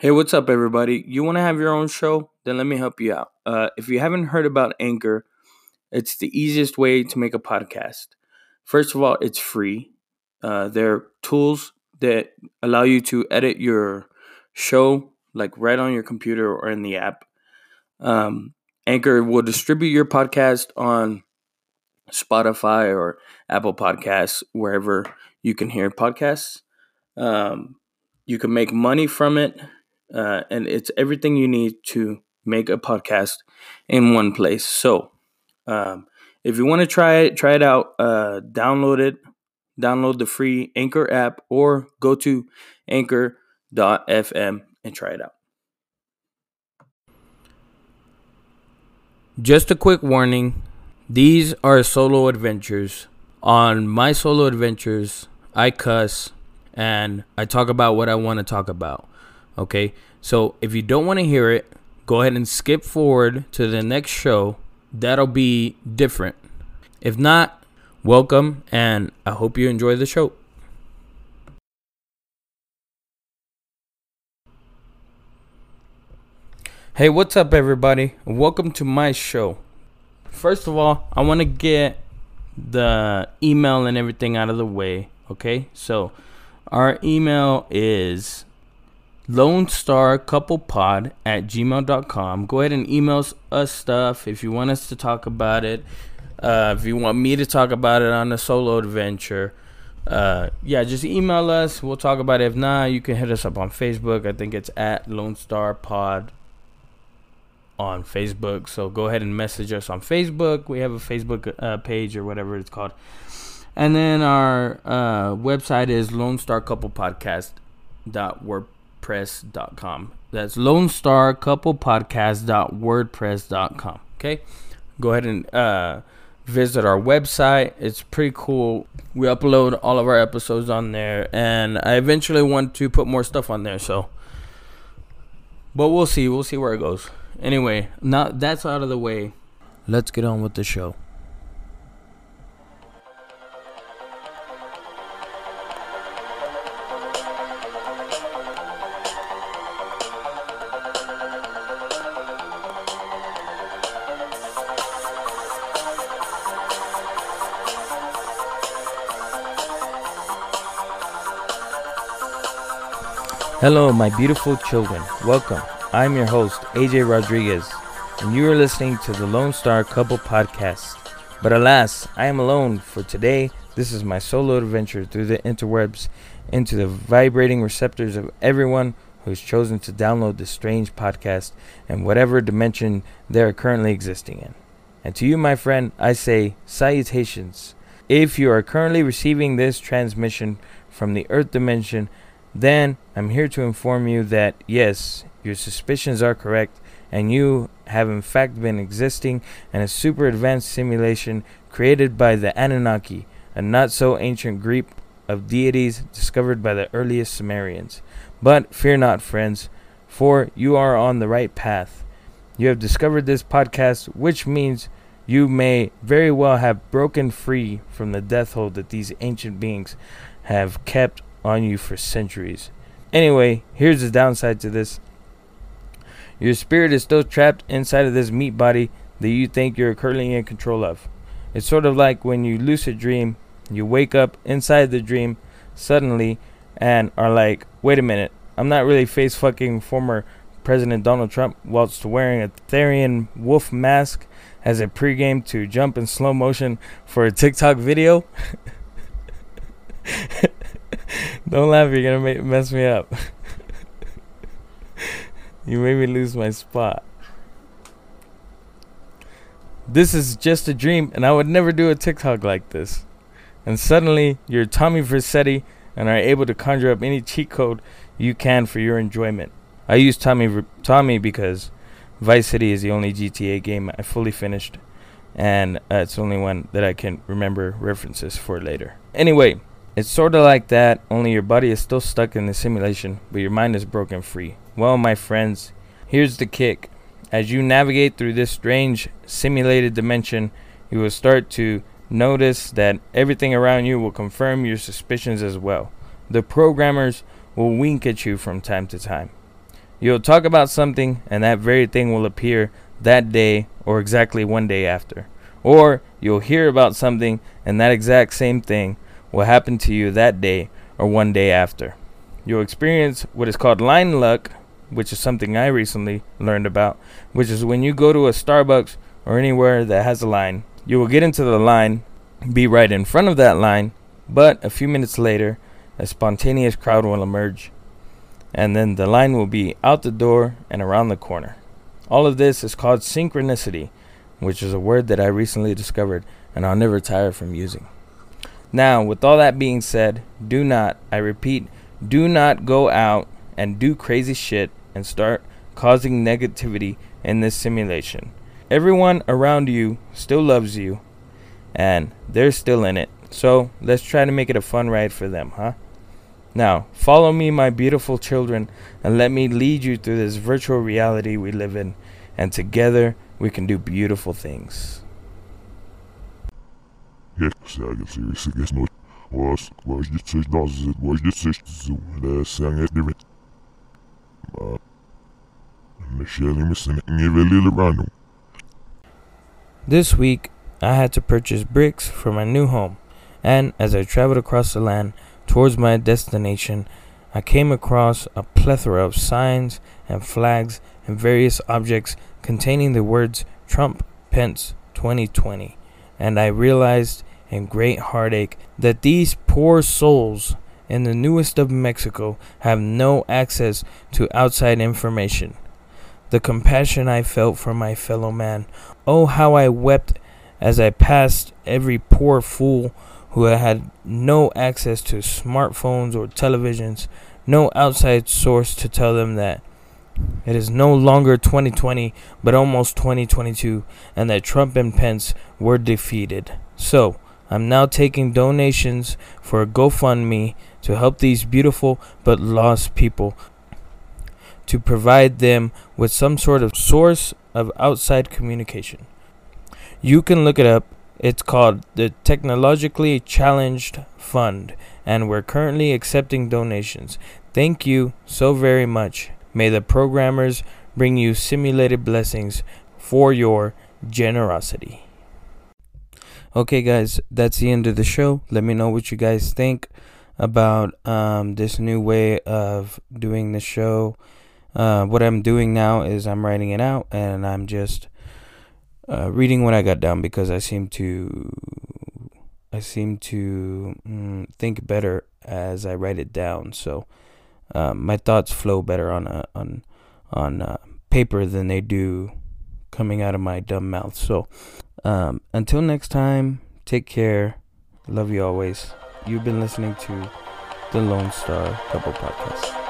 Hey, what's up, everybody? You want to have your own show? Then let me help you out. Uh, if you haven't heard about Anchor, it's the easiest way to make a podcast. First of all, it's free. Uh, there are tools that allow you to edit your show, like right on your computer or in the app. Um, Anchor will distribute your podcast on Spotify or Apple Podcasts, wherever you can hear podcasts. Um, you can make money from it uh, and it's everything you need to make a podcast in one place. So, um, if you want to try it, try it out. Uh, download it, download the free Anchor app, or go to anchor.fm and try it out. Just a quick warning these are solo adventures. On my solo adventures, I cuss and I talk about what I want to talk about. Okay, so if you don't want to hear it, go ahead and skip forward to the next show. That'll be different. If not, welcome, and I hope you enjoy the show. Hey, what's up, everybody? Welcome to my show. First of all, I want to get the email and everything out of the way. Okay, so our email is Lone Star at gmail.com. Go ahead and email us stuff if you want us to talk about it. Uh, if you want me to talk about it on a solo adventure, uh, yeah, just email us. We'll talk about it. If not, you can hit us up on Facebook. I think it's at Lone Star Pod on Facebook. So go ahead and message us on Facebook. We have a Facebook uh, page or whatever it's called. And then our uh, website is Lone dot WordPress wordpress.com. That's Lone Star Couple Podcast.wordpress.com. Okay, go ahead and uh, visit our website. It's pretty cool. We upload all of our episodes on there, and I eventually want to put more stuff on there. So, but we'll see. We'll see where it goes. Anyway, now that's out of the way. Let's get on with the show. Hello, my beautiful children. Welcome. I'm your host, AJ Rodriguez, and you are listening to the Lone Star Couple Podcast. But alas, I am alone for today. This is my solo adventure through the interwebs into the vibrating receptors of everyone who has chosen to download this strange podcast and whatever dimension they are currently existing in. And to you, my friend, I say salutations. If you are currently receiving this transmission from the Earth dimension, then I'm here to inform you that yes, your suspicions are correct, and you have in fact been existing in a super advanced simulation created by the Anunnaki, a not so ancient group of deities discovered by the earliest Sumerians. But fear not, friends, for you are on the right path. You have discovered this podcast, which means you may very well have broken free from the death hold that these ancient beings have kept on you for centuries. Anyway, here's the downside to this your spirit is still trapped inside of this meat body that you think you're currently in control of. It's sort of like when you lucid dream, you wake up inside the dream suddenly and are like, wait a minute, I'm not really face fucking former President Donald Trump whilst wearing a Therian wolf mask as a pregame to jump in slow motion for a TikTok video. Don't laugh, you're gonna make, mess me up. you made me lose my spot. This is just a dream, and I would never do a TikTok like this. And suddenly, you're Tommy Vercetti and are able to conjure up any cheat code you can for your enjoyment. I use Tommy Tommy because Vice City is the only GTA game I fully finished, and uh, it's the only one that I can remember references for later. Anyway, it's sort of like that, only your body is still stuck in the simulation, but your mind is broken free. Well, my friends, here's the kick. As you navigate through this strange simulated dimension, you will start to notice that everything around you will confirm your suspicions as well. The programmers will wink at you from time to time. You'll talk about something, and that very thing will appear that day or exactly one day after. Or you'll hear about something, and that exact same thing will happen to you that day or one day after. You'll experience what is called line luck, which is something I recently learned about, which is when you go to a Starbucks or anywhere that has a line, you will get into the line, be right in front of that line, but a few minutes later, a spontaneous crowd will emerge, and then the line will be out the door and around the corner. All of this is called synchronicity, which is a word that I recently discovered and I'll never tire from using. Now, with all that being said, do not, I repeat, do not go out and do crazy shit and start causing negativity in this simulation. Everyone around you still loves you, and they're still in it. So let's try to make it a fun ride for them, huh? Now, follow me, my beautiful children, and let me lead you through this virtual reality we live in, and together we can do beautiful things. This week, I had to purchase bricks for my new home, and as I traveled across the land towards my destination, I came across a plethora of signs and flags and various objects containing the words Trump Pence 2020, and I realized in great heartache that these poor souls in the newest of Mexico have no access to outside information. The compassion I felt for my fellow man, oh, how I wept as I passed every poor fool who had no access to smartphones or televisions, no outside source to tell them that it is no longer 2020 but almost 2022 and that Trump and Pence were defeated. So, I'm now taking donations for a GoFundMe to help these beautiful but lost people to provide them with some sort of source of outside communication. You can look it up. It's called the Technologically Challenged Fund, and we're currently accepting donations. Thank you so very much. May the programmers bring you simulated blessings for your generosity. Okay, guys, that's the end of the show. Let me know what you guys think about um, this new way of doing the show. Uh, what I'm doing now is I'm writing it out and I'm just uh, reading what I got down because I seem to I seem to mm, think better as I write it down. So um, my thoughts flow better on a, on on uh, paper than they do coming out of my dumb mouth. So um, until next time, take care. Love you always. You've been listening to the Lone Star Couple Podcast.